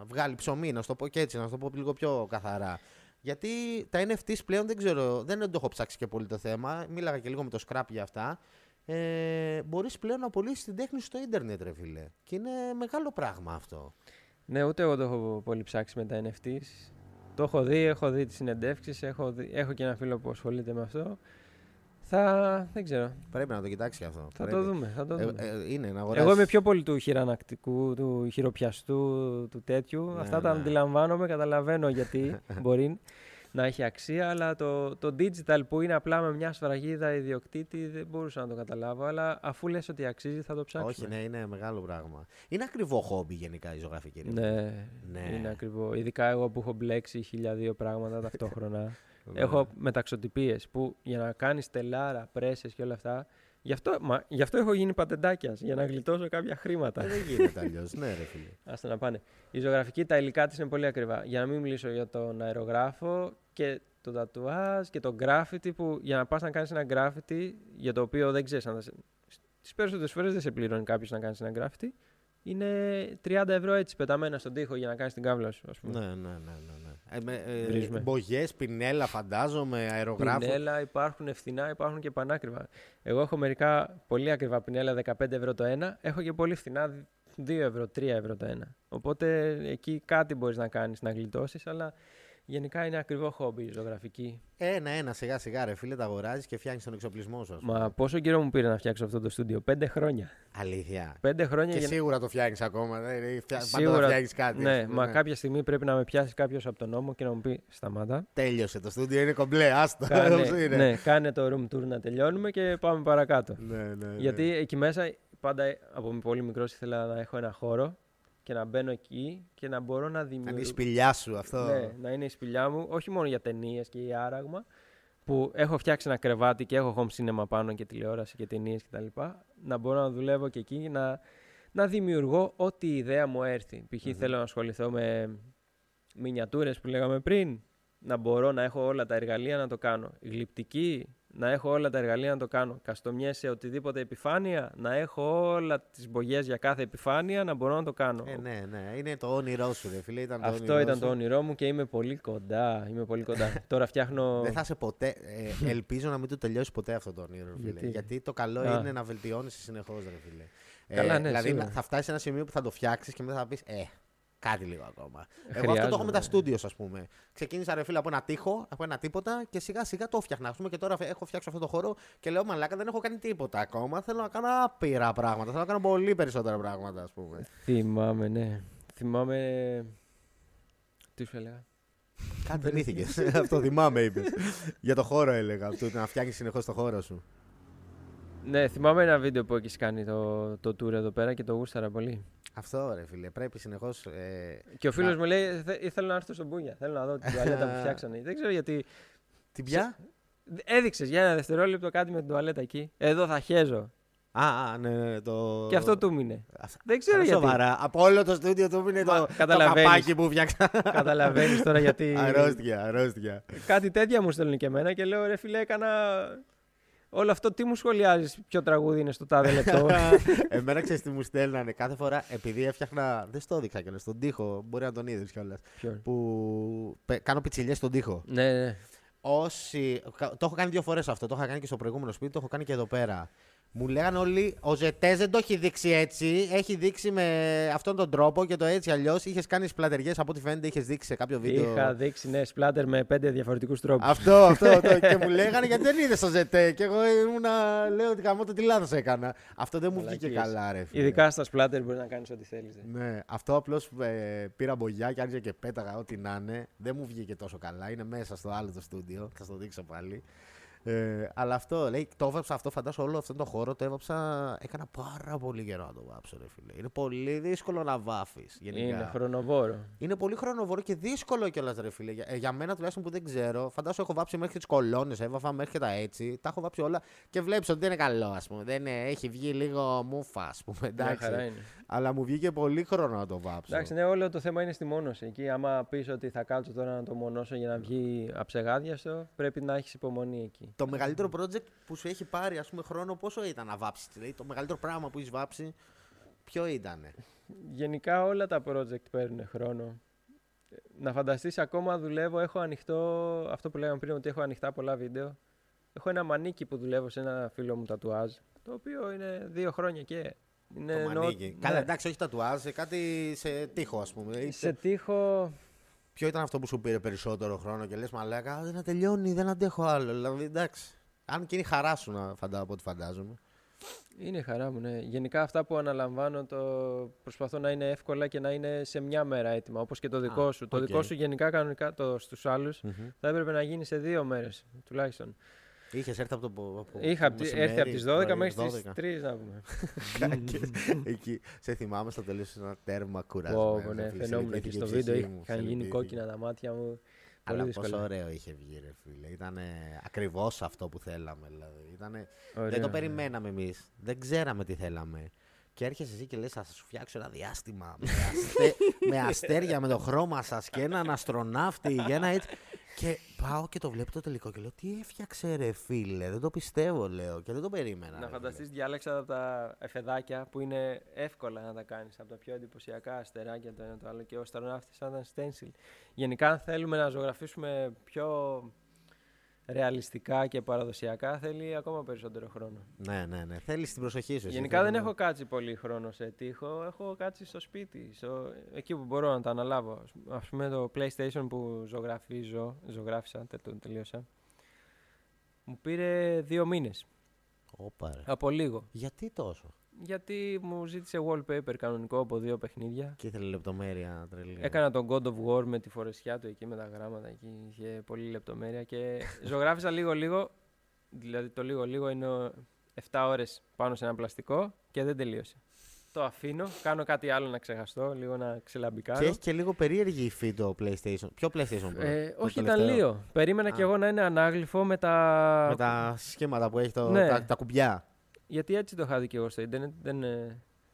βγάλει ψωμί, να το πω και έτσι, να το πω λίγο πιο καθαρά. Γιατί τα NFTs πλέον δεν ξέρω, δεν το έχω ψάξει και πολύ το θέμα. Μίλαγα και λίγο με το Scrap για αυτά. Ε, Μπορείς πλέον να πωλήσεις την τέχνη στο ίντερνετ, ρε φίλε. Και είναι μεγάλο πράγμα αυτό. Ναι, ούτε εγώ το έχω πολύ ψάξει με τα NFTs. Το έχω δει, έχω δει τις συνεντεύξεις, έχω, έχω και ένα φίλο που ασχολείται με αυτό. Θα. δεν ξέρω. Πρέπει να το κοιτάξει αυτό. Θα το δούμε. Θα το ε, δούμε. Ε, είναι, να Εγώ είμαι πιο πολύ του χειρανακτικού, του χειροπιαστού, του τέτοιου. Ναι, Αυτά τα ναι. αντιλαμβάνομαι, καταλαβαίνω γιατί μπορεί να έχει αξία, αλλά το, το digital που είναι απλά με μια σφραγίδα ιδιοκτήτη δεν μπορούσα να το καταλάβω. Αλλά αφού λες ότι αξίζει, θα το ψάξω. Όχι, ναι, είναι μεγάλο πράγμα. Είναι ακριβό χόμπι γενικά η ζωγραφική. Ναι, ναι, είναι ακριβό. Ειδικά εγώ που έχω μπλέξει χιλιαδίο πράγματα ταυτόχρονα. Έχω μεταξωτυπίες που για να κάνεις τελάρα, πρέσες και όλα αυτά Γι' αυτό, μα, γι αυτό έχω γίνει πατεντάκιας, για να γλιτώσω κάποια χρήματα. Ε, δεν γίνεται αλλιώς. ναι, ρε φίλε. Άστα να πάνε. Η ζωγραφική, τα υλικά της είναι πολύ ακριβά. Για να μην μιλήσω για τον αερογράφο και το τατουάζ και το γκράφιτι, που για να πας να κάνεις ένα γκράφιτι για το οποίο δεν ξέρεις αν. Τις περισσότερες φορές δεν σε πληρώνει κάποιος να κάνεις ένα γκράφιτι. Είναι 30 ευρώ έτσι πεταμένα στον τοίχο για να κάνεις την κάβλα σου, ας πούμε. Ναι, ναι, ναι. ναι, ναι. Ε, με, ε, Μπογιέ, πινέλα, φαντάζομαι, αερογράφο. Πινέλα υπάρχουν φθηνά, υπάρχουν και πανάκριβα. Εγώ έχω μερικά πολύ ακριβά πινέλα, 15 ευρώ το ένα. Έχω και πολύ φθηνά, 2 ευρώ, 3 ευρώ το ένα. Οπότε εκεί κάτι μπορείς να κάνεις να γλιτώσεις, αλλά Γενικά είναι ακριβό χόμπι η ζωγραφική. Ένα-ένα, σιγά-σιγά, ρε φίλε, τα αγοράζεις και φτιάχνεις τον εξοπλισμό σου. Μα πόσο καιρό μου πήρε να φτιάξω αυτό το στούντιο, Πέντε χρόνια. Αλήθεια. Πέντε χρόνια. Και για... σίγουρα το φτιάχνεις ακόμα. Δεν σίγουρα... φτιάχνεις κάτι. Ναι, ναι, μα κάποια στιγμή πρέπει να με πιάσει κάποιος από τον νόμο και να μου πει Σταμάτα. Τέλειωσε το στούντιο, είναι κομπλέ, άστο. Κάνε, ναι, κάνε το room tour να τελειώνουμε και πάμε παρακάτω. Ναι, ναι, ναι. Γιατί εκεί μέσα πάντα από πολύ μικρός ήθελα να έχω ένα χώρο και να μπαίνω εκεί και να μπορώ να δημιουργήσω. Να είναι η σπηλιά σου αυτό. Ναι, να είναι η σπηλιά μου, όχι μόνο για ταινίες και για άραγμα, που έχω φτιάξει ένα κρεβάτι και έχω home cinema πάνω και τηλεόραση και ταινίες κτλ. Να μπορώ να δουλεύω και εκεί να, να δημιουργώ ό,τι ιδέα μου έρθει. Π.χ. θέλω να ασχοληθώ με μινιατούρε που λέγαμε πριν. Να μπορώ να έχω όλα τα εργαλεία να το κάνω. Γλυπτική, να έχω όλα τα εργαλεία να το κάνω. Καστομιέ σε οτιδήποτε επιφάνεια, να έχω όλα τις μπογιές για κάθε επιφάνεια να μπορώ να το κάνω. Ε, ναι, ναι. Είναι το όνειρό σου, ρε φίλε. Ήταν το Αυτό ήταν το όνειρό μου και είμαι πολύ κοντά. Είμαι πολύ κοντά. Τώρα φτιάχνω. Δεν θα σε ποτέ. Ε, ελπίζω να μην το τελειώσει ποτέ αυτό το όνειρο, φίλε. Γιατί, Γιατί το καλό είναι να βελτιώνει συνεχώς, ρε φίλε. Καλά, ε, ναι, δηλαδή σίγουρα. θα φτάσει σε ένα σημείο που θα το φτιάξεις και μετά θα πεις Ε, Κάτι λίγο ακόμα. Εγώ αυτό το έχω με τα στούντιο, ας πούμε. Ξεκίνησα ρε φίλε από ένα τείχο, από ένα τίποτα και σιγά σιγά το φτιάχνα. πούμε, και τώρα έχω φτιάξει αυτό το χώρο και λέω Μαλάκα δεν έχω κάνει τίποτα ακόμα. Θέλω να κάνω άπειρα πράγματα. Θέλω να κάνω πολύ περισσότερα πράγματα, ας πούμε. Θυμάμαι, ναι. Θυμάμαι. Τι σου έλεγα; Κάτι θυμήθηκε. αυτό θυμάμαι, είπες. Για το χώρο έλεγα. Το να φτιάχνει συνεχώς το χώρο σου. Ναι, θυμάμαι ένα βίντεο που έχεις κάνει το, το tour εδώ πέρα και το γούσταρα πολύ. Αυτό ρε φίλε, πρέπει συνεχώς. Ε, και ο φίλος να... μου λέει: Ήθελα να έρθω στον Μπούνια. Θέλω να δω την τουαλέτα που φτιάξανε. Δεν ξέρω γιατί. Την πια; Έδειξες για ένα δευτερόλεπτο κάτι με την τουαλέτα εκεί. Εδώ θα χέζω. Α, α ναι, ναι, το... Και αυτό του μείνε. Δεν ξέρω γιατί. Σοβαρά. Από όλο το στούντιο του μείνε το, το καπάκι που φτιάξα. Καταλαβαίνεις τώρα γιατί. αρρώστια, αρρώστια. Κάτι τέτοια μου στέλνουν και εμένα και λέω ρε φίλε, έκανα Όλο αυτό τι μου σχολιάζεις, ποιο τραγούδι είναι στο τάδε λεπτό; Εμένα ξέρεις τι μου στέλνανε κάθε φορά, επειδή έφτιαχνα. Δεν στο έδειξα κιόλας στον τοίχο, μπορεί να τον είδες κιόλας. Που κάνω πιτσιλιές στον τοίχο. Ναι, ναι. Όσοι. Το έχω κάνει δύο φορές αυτό. Το είχα κάνει και στο προηγούμενο σπίτι, το έχω κάνει και εδώ πέρα. Μου λέγανε όλοι, ο Ζετές δεν το έχει δείξει έτσι. Έχει δείξει με αυτόν τον τρόπο και το έτσι αλλιώς. Είχες κάνει σπλατεριές από ό,τι φαίνεται, είχες δείξει σε κάποιο βίντεο. Είχα δείξει ναι, σπλάτερ με πέντε διαφορετικούς τρόπους. Αυτό, αυτό, αυτό. και μου λέγανε γιατί δεν είδες το Ζετέ; Και εγώ ήμουνα, λέω ότι καμώ το τι λάθος έκανα. Αυτό δεν μου βγήκε καλά, ρε. Φίλε. Ειδικά στα σπλάτερ μπορείς να κάνεις ό,τι θέλεις. Ναι, αυτό απλώς ε, πήρα μπογιά και άρχισε και πέταγα ό,τι να είναι. Δεν μου βγήκε τόσο καλά. Είναι μέσα στο άλλο το στούντιο. Θα το δείξω πάλι. Ε, αλλά αυτό, λέει, το έβαψα αυτό, φαντάζομαι όλο αυτόν τον χώρο το έβαψα. Έκανα πάρα πολύ καιρό να το βάψω, ρε φίλε. Είναι πολύ δύσκολο να βάφεις. Είναι χρονοβόρο. Είναι πολύ χρονοβόρο και δύσκολο κιόλας, ρε φίλε. Για, ε, για μένα τουλάχιστον που δεν ξέρω, φαντάζομαι έχω βάψει μέχρι τις κολόνες, έβαφα μέχρι και τα έτσι. Τα έχω βάψει όλα και βλέπεις ότι δεν είναι καλό, ας πούμε. Δεν είναι, έχει βγει λίγο μούφα, ας πούμε. Εντάξει. Αλλά μου βγήκε πολύ χρόνο να το βάψω. Εντάξει, ναι, όλο το θέμα είναι στη μόνωση. Εκεί, άμα πεις ότι θα κάτσω τώρα να το μονώσω για να βγει αψεγάδιαστο, πρέπει να έχεις υπομονή εκεί. Το μεγαλύτερο project που σου έχει πάρει ας πούμε, χρόνο, πόσο ήταν να βάψεις. Δηλαδή, το μεγαλύτερο πράγμα που έχεις βάψει, ποιο ήταν. Γενικά όλα τα project παίρνουν χρόνο. Να φανταστείς, ακόμα δουλεύω, έχω ανοιχτό αυτό που λέγαμε πριν, ότι έχω ανοιχτά πολλά βίντεο. Έχω ένα μανίκι που δουλεύω σε ένα φίλο μου τατουάζ, το οποίο είναι δύο χρόνια και είναι το μανίκι. Νο... Καλά, ναι. εντάξει, όχι τατουάζ, σε σε τείχο, ας πούμε. Σε τείχο. Ποιο ήταν αυτό που σου πήρε περισσότερο χρόνο και λες, Μαλάκα, δεν τελειώνει, δεν αντέχω άλλο. Δηλαδή, εντάξει. Αν και είναι η χαρά σου, να φαντάζομαι, από ό,τι φαντάζομαι. Είναι η χαρά μου, ναι. Γενικά αυτά που αναλαμβάνω το προσπαθώ να είναι εύκολα και να είναι σε μια μέρα έτοιμα, όπως και το δικό σου. Το δικό σου γενικά κανονικά το, στους άλλους θα έπρεπε να γίνει σε δύο μέρες τουλάχιστον. Είχες έρθει από το. Από Είχα έρθει από τις 12 μέχρι τις 3 να πούμε. Εκεί. Σε θυμάμαι στο τέλο ένα τέρμα κουρασμένος. Πω, ναι, φαινόμουν και στο βίντεο. Είχαν γίνει κόκκινα τα μάτια μου. Αλλά πόσο ωραίο είχε βγει, ρε φίλε. Ήταν ακριβώς αυτό που θέλαμε. Δηλαδή. Ήτανε... Δεν το περιμέναμε εμείς. Δεν ξέραμε τι θέλαμε. Και έρχεσαι εσύ και λες θα σου φτιάξω ένα διάστημα με, αστε... με αστέρια, με το χρώμα σας και έναν αστροναύτη για ένα έτσι. Και πάω και το βλέπω το τελικό και λέω τι έφτιαξε ρε φίλε, δεν το πιστεύω λέω και δεν το περίμενα. Να φανταστείς διάλεξα τα εφεδάκια που είναι εύκολα να τα κάνεις από τα πιο εντυπωσιακά αστεράκια το ένα το άλλο και ο αστροναύτης σαν ήταν stencil. Γενικά αν θέλουμε να ζωγραφίσουμε πιο ρεαλιστικά και παραδοσιακά θέλει ακόμα περισσότερο χρόνο. Ναι, ναι, ναι. Θέλεις την προσοχή σου. Γενικά δεν έχω κάτσει πολύ χρόνο σε τείχο. Έχω κάτσει στο σπίτι, στο... εκεί που μπορώ να τα αναλάβω. Α πούμε το PlayStation που ζωγραφίζω, ζωγράφισα, τελείωσα. Μου πήρε δύο μήνες. Από λίγο. Γιατί τόσο; Γιατί μου ζήτησε wallpaper κανονικό από δύο παιχνίδια. Και ήθελε λεπτομέρεια τρελή. Έκανα τον God of War με τη φορεσιά του εκεί με τα γράμματα. Εκεί είχε πολύ λεπτομέρεια και ζωγράφισα λίγο-λίγο. Δηλαδή το λίγο-λίγο είναι 7 ώρες πάνω σε ένα πλαστικό και δεν τελείωσε. Το αφήνω, κάνω κάτι άλλο να ξεχαστώ, λίγο να ξελαμπικάρω. Και έχει και λίγο περίεργη υφή το PlayStation. Ποιο PlayStation Pro. Ε, όχι, ήταν λίγο. Περίμενα κι εγώ να είναι ανάγλυφο με τα. Με τα σχήματα που έχει το, ναι. τα, τα κουμπιά. Γιατί έτσι το είχα δει και εγώ στο Ιντερνετ. Δεν,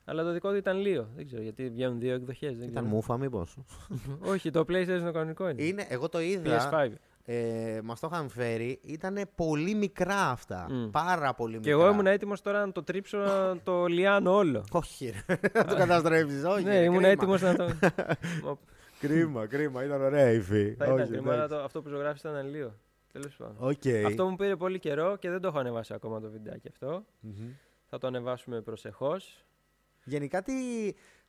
αλλά το δικό του ήταν λίγο. Δεν ξέρω γιατί βγαίνουν δύο εκδοχές. Ήταν μούφα, μήπως. Όχι, το PlayStation το κανονικό είναι. είναι εγώ το είδα. PS5. Ε, Μας το είχαν φέρει. Ήταν πολύ μικρά αυτά. Mm. Πάρα πολύ μικρά. Και εγώ ήμουν έτοιμος τώρα να το τρίψω να το λιάνω όλο. Όχι, ρε. να το καταστρέψεις. Όχι. Ναι, ήμουν έτοιμος να το. κρίμα, κρίμα. Ήταν ωραία η υφή. Θα ήταν κρίμα, αυτό που ζωγράφησε ήταν λίγο. Τέλος πάντων. Okay. Αυτό μου πήρε πολύ καιρό και δεν το έχω ανεβάσει ακόμα το βιντεάκι αυτό. Mm-hmm. Θα το ανεβάσουμε προσεχώς. Γενικά τι,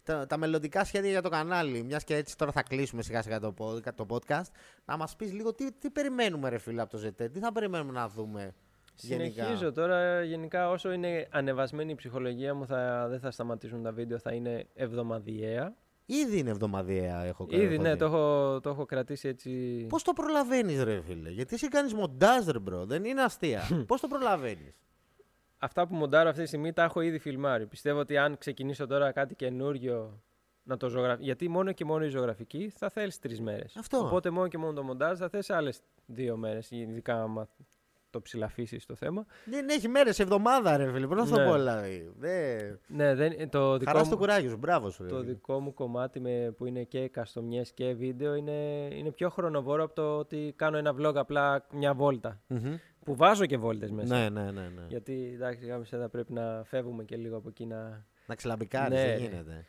τα, τα μελλοντικά σχέδια για το κανάλι, μιας και έτσι τώρα θα κλείσουμε σιγά σιγά το, το podcast, να μας πεις λίγο τι, τι περιμένουμε, ρε φίλε, από το ZT, τι θα περιμένουμε να δούμε. Συνεχίζω γενικά. τώρα. Γενικά, όσο είναι ανεβασμένη η ψυχολογία μου, θα, δεν θα σταματήσουν τα βίντεο, θα είναι εβδομαδιαία. Ήδη είναι εβδομαδιαία, έχω κάνει. Ήδη, ναι, το έχω, το έχω κρατήσει έτσι. Πώς το προλαβαίνεις, ρε φίλε, Γιατί εσύ κάνεις μοντάζ, ρε bro, δεν είναι αστεία. Πώς το προλαβαίνεις; Αυτά που μοντάρω αυτή τη στιγμή τα έχω ήδη φιλμάρει. Πιστεύω ότι αν ξεκινήσω τώρα κάτι καινούριο να το ζωγραφεί. Γιατί μόνο και μόνο η ζωγραφική θα θέλεις τρεις μέρες. Οπότε μόνο και μόνο το μοντάζ θα θες άλλες δύο μέρες. Ειδικά άμα το ψηλαφίσεις το θέμα. Δεν έχει μέρες, εβδομάδα, ρε φίλε. Πώς να το ναι. πω, δηλαδή. Δεν... Ναι, δεν, το δικό Χαράς μου, κουράγιο σου, μπράβο σου. Το δικό μου κομμάτι με, που είναι και καστομιές και βίντεο είναι, είναι πιο χρονοβόρο από το ότι κάνω ένα vlog απλά μια βόλτα. Mm-hmm. Που βάζω και βόλτες μέσα. Ναι, ναι, ναι, ναι. Γιατί εντάξει, θα πρέπει να φεύγουμε και λίγο από εκεί να. Να ξελαμπικάρει, ναι, δεν ναι. γίνεται.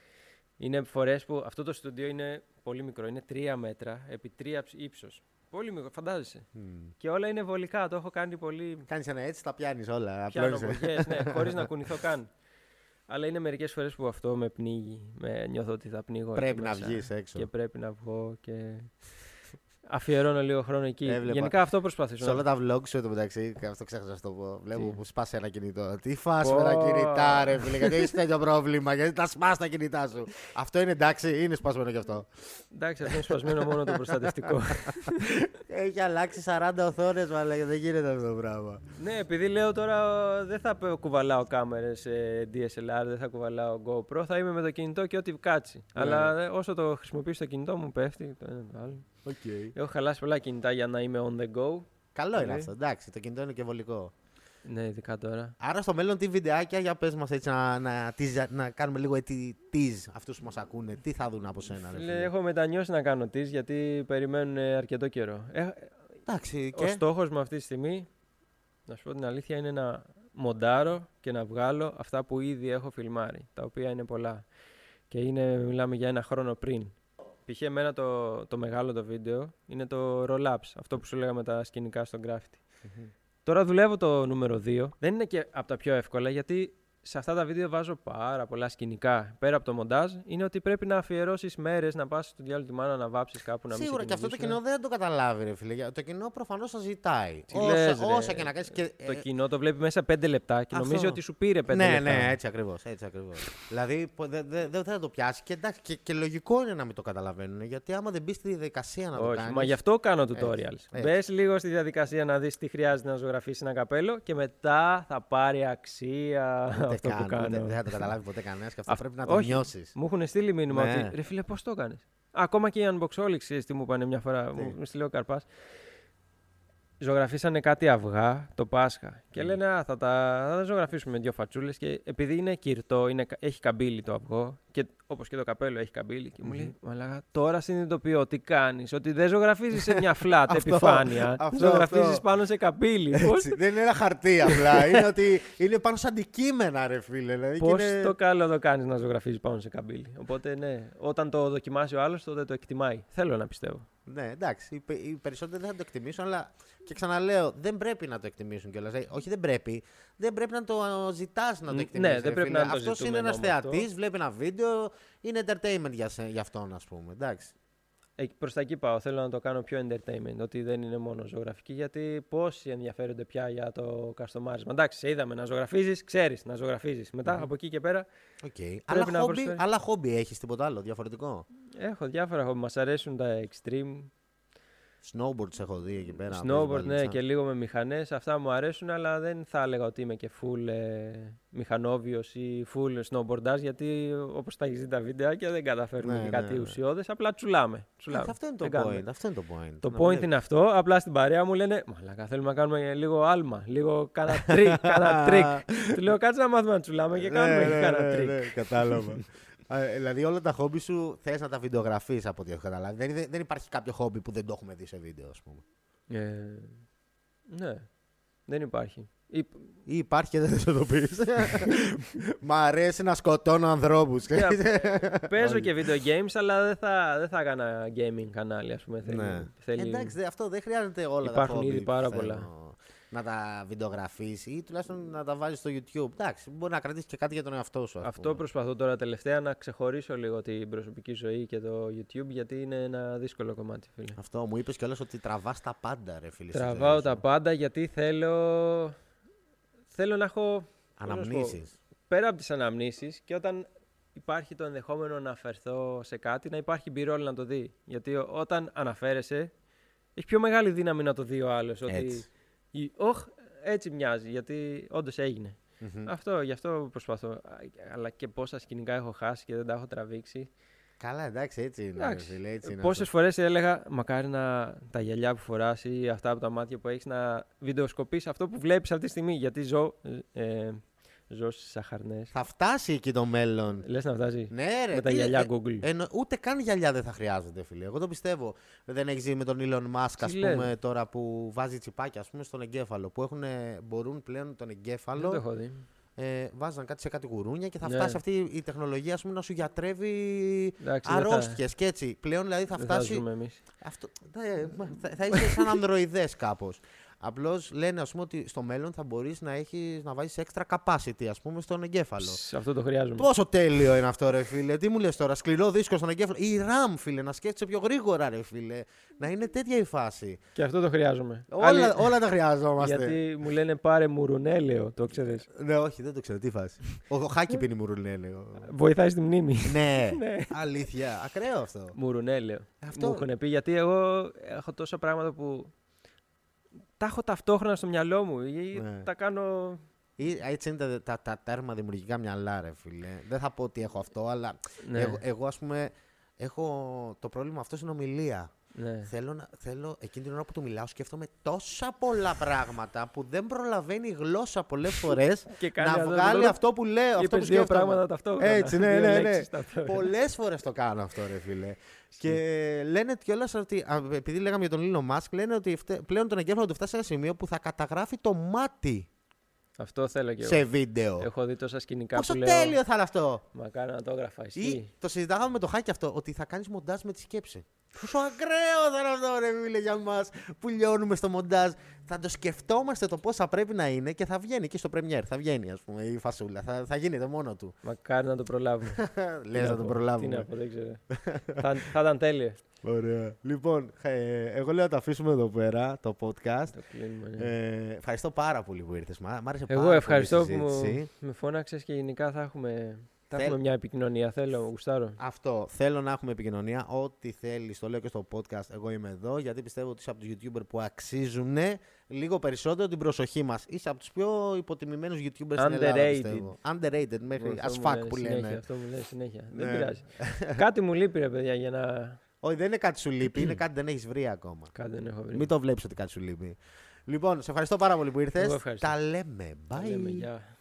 Είναι φορές που αυτό το στούντιο είναι πολύ μικρό. Είναι τρία μέτρα επί τρία ύψος Πολύ μικρό, φαντάζεσαι. Μμ. Και όλα είναι βολικά. Το έχω κάνει πολύ. Κάνεις ένα έτσι, τα πιάνεις όλα. Πιάνω απλώνεις. βολιές, ναι, χωρίς να κουνηθώ καν. Αλλά είναι μερικές φορές που αυτό με πνίγει. Με νιώθω ότι θα πνίγω. εκεί Πρέπει να μέσα βγεις έξω. Και πρέπει να βγω και. Αφιερώνω λίγο χρόνο εκεί. Έβλεπα. Γενικά αυτό προσπαθήσω. Σε όλα τα vlogs σου εντωμεταξύ, και αυτό ξέχασα να το πω. Βλέπω Τι; που σπάσει ένα κινητό. Τι φας Πω. με τα κινητά, ρε φίλε, γιατί έχεις τέτοιο πρόβλημα, γιατί τα σπάς τα κινητά σου. αυτό είναι εντάξει, ή είναι σπασμένο κι αυτό; Εντάξει, αυτό είναι σπασμένο μόνο το προστατευτικό. Έχει αλλάξει 40 οθόνες, αλλά δεν γίνεται αυτό το πράγμα. ναι, επειδή λέω τώρα ε, δεν θα πε- κουβαλάω κάμερες DSLR, δεν θα κουβαλάω GoPro, θα είμαι με το κινητό και ό,τι κάτσει. Ναι. Αλλά ε, όσο το χρησιμοποιήσω το κινητό μου πέφτει το ένα το άλλο. Okay. Έχω χαλάσει πολλά κινητά για να είμαι on the go. Καλό είναι Ε. αυτό, εντάξει, το κινητό είναι και βολικό. Ναι, ειδικά τώρα. Άρα στο μέλλον τι βιντεάκια, για πες μας έτσι να, να, tease- να κάνουμε λίγο έτσι tease αυτούς που μας ακούνε. Τι θα δουν από σένα, ρε Φίλε, φίλε; έχω μετανιώσει να κάνω τις γιατί περιμένουν ε, αρκετό καιρό. Ε, Εντάξει, Ο και... στόχος μου αυτή τη στιγμή, να σου πω την αλήθεια, είναι να μοντάρω και να βγάλω αυτά που ήδη έχω φιλμάρει, τα οποία είναι πολλά. Και είναι, μιλάμε για ένα χρόνο πριν. Π.χ. εμένα το, το μεγάλο το βίντεο είναι το roll-ups, αυτό που σου λέγαμε τα σκηνικά στο graffiti. Μμμ. Τώρα δουλεύω το νούμερο 2. Δεν είναι και από τα πιο εύκολα γιατί σε αυτά τα βίντεο βάζω πάρα πολλά σκηνικά. Πέρα από το μοντάζ, είναι ότι πρέπει να αφιερώσεις μέρες να πας στο διάλογο τη μάνα να βάψεις κάπου να μην Σίγουρα σε και αυτό το κυνηγήσουν. κοινό δεν το καταλάβει, ρε φίλε. Το κοινό προφανώς θα ζητάει. Τι όσα, λες, ρε. όσα και να κάνεις. Και... Το ε, κοινό το βλέπει μέσα 5 λεπτά και Αυτό. νομίζει ότι σου πήρε 5 ναι, λεπτά. ναι, έτσι ακριβώς. Έτσι ακριβώς. δηλαδή πο- δεν δε, δε θα το πιάσει και, εντάξει, και, και λογικό είναι να μην το καταλαβαίνουν. Γιατί άμα δεν μπεις στη διαδικασία να το Όχι, κάνει. μα γι' αυτό κάνω Έτσι, tutorials. έτσι. Μπες λίγο στη διαδικασία να δεις τι χρειάζεται να ζωγραφίσεις ένα καπέλο και μετά θα πάρει αξία αυτό που κάνω. Δεν θα το καταλάβει ποτέ κανένας και αυτό Αυ- πρέπει να το όχι. νιώσεις. Μου έχουν στείλει μήνυμα Ναι. ότι ρε φίλε, πώς το έκανες; Ακόμα και οι unboxolics, τι μου είπανε μια φορά, Τι; μου στείλει ο Καρπάς. Ζωγραφίσανε κάτι αυγά το Πάσχα. Και Μμ. λένε, Α, θα τα, θα τα ζωγραφίσουμε με δύο φατσούλες. Και επειδή είναι κυρτό, είναι, κα- έχει καμπύλη το αυγό, και όπως και το καπέλο έχει καμπύλη. Και μου Μμμ. λέει, Μαλάκα, τώρα συνειδητοποιώ τι κάνεις. Ότι δεν ζωγραφίζεις σε μια flat Αυτό, επιφάνεια. αυτό, Ζωγραφίζεις αυτό. πάνω σε καμπύλη. Πώς Έτσι, δεν είναι ένα χαρτί απλά. είναι ότι είναι πάνω σε αντικείμενα, ρε φίλε. Δηλαδή, και Πώς είναι... το καλό το κάνεις να ζωγραφίζεις πάνω σε καμπύλη. Οπότε ναι, όταν το δοκιμάσει ο άλλος, τότε το εκτιμάει. Θέλω να πιστεύω. Ναι, εντάξει. Οι, πε- οι περισσότεροι δεν θα το εκτιμήσουν, αλλά και ξαναλέω, δεν πρέπει να το εκτιμήσουν κιόλας. όχι, δεν πρέπει. Δεν πρέπει να το ζητάς να το Ναι, εκτιμήσεις. δεν πρέπει να είναι το Αυτός είναι ζητούμενο ένας με αυτό. θεατής, βλέπει ένα βίντεο, είναι entertainment για, σε, για αυτόν, ας πούμε. Εντάξει. Ε, Προς τα εκεί πάω. Θέλω να το κάνω πιο entertainment. Ότι δεν είναι μόνο ζωγραφική. Γιατί πόσοι ενδιαφέρονται πια για το καστομάρισμα. Εντάξει, σε είδαμε να ζωγραφίζεις, ξέρεις να ζωγραφίζεις. Μετά Μμμ. από εκεί και πέρα Okay. Αλλά, να χόμπι, προσφέρει. αλλά χόμπι έχεις τίποτα άλλο διαφορετικό; έχω διάφορα χόμπι. Μας αρέσουν τα extreme. Snowboard σε έχω δει εκεί πέρα. Snowboard, παίζεις ναι, μπαλίτσα. και λίγο με μηχανές. Αυτά μου αρέσουν, αλλά δεν θα έλεγα ότι είμαι και full ε, μηχανόβιος ή full snowboardage. Γιατί όπως τα έχει δει τα βιντεάκια δεν καταφέρνουμε Ναι, και ναι, κάτι ναι. ουσιώδες. Απλά τσουλάμε. τσουλάμε. Ε, Αυτό είναι το Δεν κάνουμε. point. Αυτό είναι το point. Το Να point βλέπεις. είναι αυτό. Απλά στην παρέα μου λένε Μαλάκα, θέλουμε να κάνουμε λίγο άλμα. Λίγο κάνα τρίκ. κάνα τρίκ. Του λέω κάτσε να μάθουμε να τσουλάμε και κάνουμε ναι, και ναι, κάνα ναι, τρίκ. ναι, κατάλαβα. Ε, δηλαδή όλα τα χόμπι σου θες να τα βιντεογραφείς από ό,τι έχω καταλάβει. Δεν, δεν, δεν υπάρχει κάποιο χόμπι που δεν το έχουμε δει σε βίντεο, ας πούμε. Ε, ναι, δεν υπάρχει. Ή- Ή υπάρχει και δεν θες να το πεις. Μ' αρέσει να σκοτώνω ανθρώπους. Yeah, Παίζω και video games, αλλά δεν θα, δεν θα έκανα gaming κανάλι, ας πούμε. Θέλει, Ναι. θέλει... Εντάξει, δε- αυτό δεν χρειάζεται όλα Υπάρχουν τα χόμπι. ήδη πάρα πιστεύω, πολλά. Να τα βιντεογραφείς ή τουλάχιστον να τα βάλεις στο YouTube. Εντάξει, μπορεί να κρατήσεις και κάτι για τον εαυτό σου. ας Αυτό πούμε. προσπαθώ τώρα τελευταία να ξεχωρίσω λίγο την προσωπική ζωή και το YouTube, γιατί είναι ένα δύσκολο κομμάτι, φίλε. Αυτό μου είπες κιόλας ότι τραβάς τα πάντα, ρε φίλε. στη ζωή Τραβάω σου. τα πάντα γιατί θέλω, θέλω να έχω πώς να σου πω, Αναμνήσεις. πέρα από τις αναμνήσεις και όταν υπάρχει το ενδεχόμενο να αφαιρθώ σε κάτι, να υπάρχει μπυρόλ να το δει. Γιατί ό- όταν αναφέρεσαι, έχει πιο μεγάλη δύναμη να το δει ο άλλος. Ότι, Έτσι. «Ι- «Ωχ, έτσι μοιάζει, γιατί όντως έγινε. Μμμ. Αυτό, γι' αυτό προσπαθώ. Α, Αλλά και πόσα σκηνικά έχω χάσει και δεν τα έχω τραβήξει. Καλά, εντάξει, έτσι είναι. ρε Εντάξει, φίλε, έτσι είναι Πόσες αυτό. φορές έλεγα, μακάρι να τα γυαλιά που φοράς ή αυτά από τα μάτια που έχεις να βιντεοσκοπήσει αυτό που βλέπεις αυτή τη στιγμή. Γιατί ζω, ε, ζω στις σαχαρνές. Θα φτάσει εκεί το μέλλον. Λες να φτάσει. Ναι, ρε. με τα τι- γυαλιά ε, Google. εννο- ούτε καν γυαλιά δεν θα χρειάζονται, φίλε. Εγώ το πιστεύω. Δεν έχεις ζει με τον Elon Musk, ας Τι πούμε, λες; τώρα που βάζει τσιπάκια ας πούμε, στον εγκέφαλο. Που έχουν, μπορούν πλέον τον δεν εγκέφαλο το έχω δει. ε, βάζαν κάτι σε κάτι γουρούνια και θα Ναι. φτάσει αυτή η τεχνολογία ας πούμε, να σου γιατρεύει Εντάξει, δεν θα- αρρώστιες και έτσι. Πλέον δηλαδή θα δεν θα φτάσει. ζούμε εμείς. Αυτό, ε, μα, θα, θα είσαι σαν ανδροειδές κάπως. Απλώς λένε ας πούμε, ότι στο μέλλον θα μπορείς να, έχεις, να βάζεις extra capacity ας πούμε, στον εγκέφαλο. Σε αυτό το χρειάζομαι. Πόσο τέλειο είναι αυτό, ρε φίλε. Τι μου λες τώρα, σκληρό δίσκος στον εγκέφαλο. Ή RAM, φίλε, να σκέφτεσαι πιο γρήγορα, ρε φίλε. Να είναι τέτοια η φάση. Και αυτό το χρειάζομαι. Όλα, Άλλοι- όλα τα χρειάζομαστε. Γιατί μου λένε πάρε μουρουνέλαιο, το ξέρεις. Ναι, όχι, δεν το ξέρω. Τι φάση. Ο, ο Χάκη πίνει μουρουλέ, λέω. Βοηθάει στη μνήμη. ναι, Ναι. αλήθεια. Ακραίο αυτό. Μουρουνέλαιο. Αυτό- Μου έχουν πει γιατί εγώ έχω τόσα πράγματα που τα έχω ταυτόχρονα στο μυαλό μου ή Ναι. τα κάνω. Ή, έτσι είναι τα, τα, τα τέρμα δημιουργικά μυαλά, ρε φίλε. Δεν θα πω ότι έχω αυτό, αλλά Ναι, εγώ, εγώ, ας πούμε, έχω το πρόβλημα αυτό στην ομιλία. Ναι. Θέλω, να, θέλω εκείνη την ώρα που του μιλάω, σκέφτομαι τόσα πολλά πράγματα που δεν προλαβαίνει η γλώσσα πολλές φορές Και κάνει να αυτό, βγάλει αυτό- αυτό που λέω. Αυτό Είπες που δύο σκέφτομαι. πράγματα ταυτόχρονα. Έτσι, ναι, Δύο ναι, ναι. λέξεις ταυτόχρονα. Πολλές φορές το κάνω αυτό, ρε φίλε. και λένε κιόλας ότι. α, Επειδή λέγαμε για τον Elon Musk, λένε ότι φτε- πλέον τον εγκέφαλο του φτάσει σε ένα σημείο που θα καταγράφει το μάτι Αυτό θέλω και εγώ. σε βίντεο. Έχω δει τόσα σκηνικά Πόσο που λέω. τέλειο θα είναι αυτό. Μακάρι να το έγραφα. Ή Ισχύει. το συζητάγαμε με το χάκι αυτό, ότι θα κάνεις μοντάζ με τη σκέψη. Πόσο ακραίο θα είναι αυτό, ρε φίλε, για μας που λιώνουμε στο μοντάζ. Θα το σκεφτόμαστε το πώς θα πρέπει να είναι και θα βγαίνει και στο Premiere. Θα βγαίνει, ας πούμε, η φασούλα. Θα, θα γίνεται μόνο του. Μακάρι να το προλάβουμε. Λες Τι να πω, τον Τι να προλάβουμε. πω, δεν ξέρω. θα, θα ήταν τέλειο. Ωραία. Λοιπόν, ε, εγώ λέω να το αφήσουμε εδώ πέρα το podcast. Το κλείνουμε. ναι. Ε, ευχαριστώ πάρα πολύ που ήρθες. Μ' άρεσε πάρα Εγώ πολύ η ευχαριστώ που συζήτηση. μου, με φώναξες και γενικά θα έχουμε, θα Θέλ- έχουμε μια επικοινωνία. Θέλω, γουστάρω. Αυτό. Θέλω να έχουμε επικοινωνία. Ό,τι θέλεις, το λέω και στο podcast. Εγώ είμαι εδώ γιατί πιστεύω ότι είσαι από τους YouTuber που αξίζουν λίγο περισσότερο την προσοχή μας. Είσαι από τους πιο υποτιμημένους YouTubers στην Ελλάδα. Underrated. Πιστεύω. Underrated μέχρι Αυτό as μου fuck λένε που συνέχεια, λένε. Αυτό μου λέει συνέχεια. Ναι. Δεν πειράζει. κάτι μου λείπει, ρε παιδιά, για να. Όχι, δεν είναι κάτι σου λείπει, είναι κάτι δεν έχεις βρει ακόμα. Κάτι δεν έχω βρει. Μην το βλέπεις ότι κάτι σου λείπει. Λοιπόν, σε ευχαριστώ πάρα πολύ που ήρθες. Εγώ ευχαριστώ. Τα λέμε. Bye. Τα λέμε, γεια.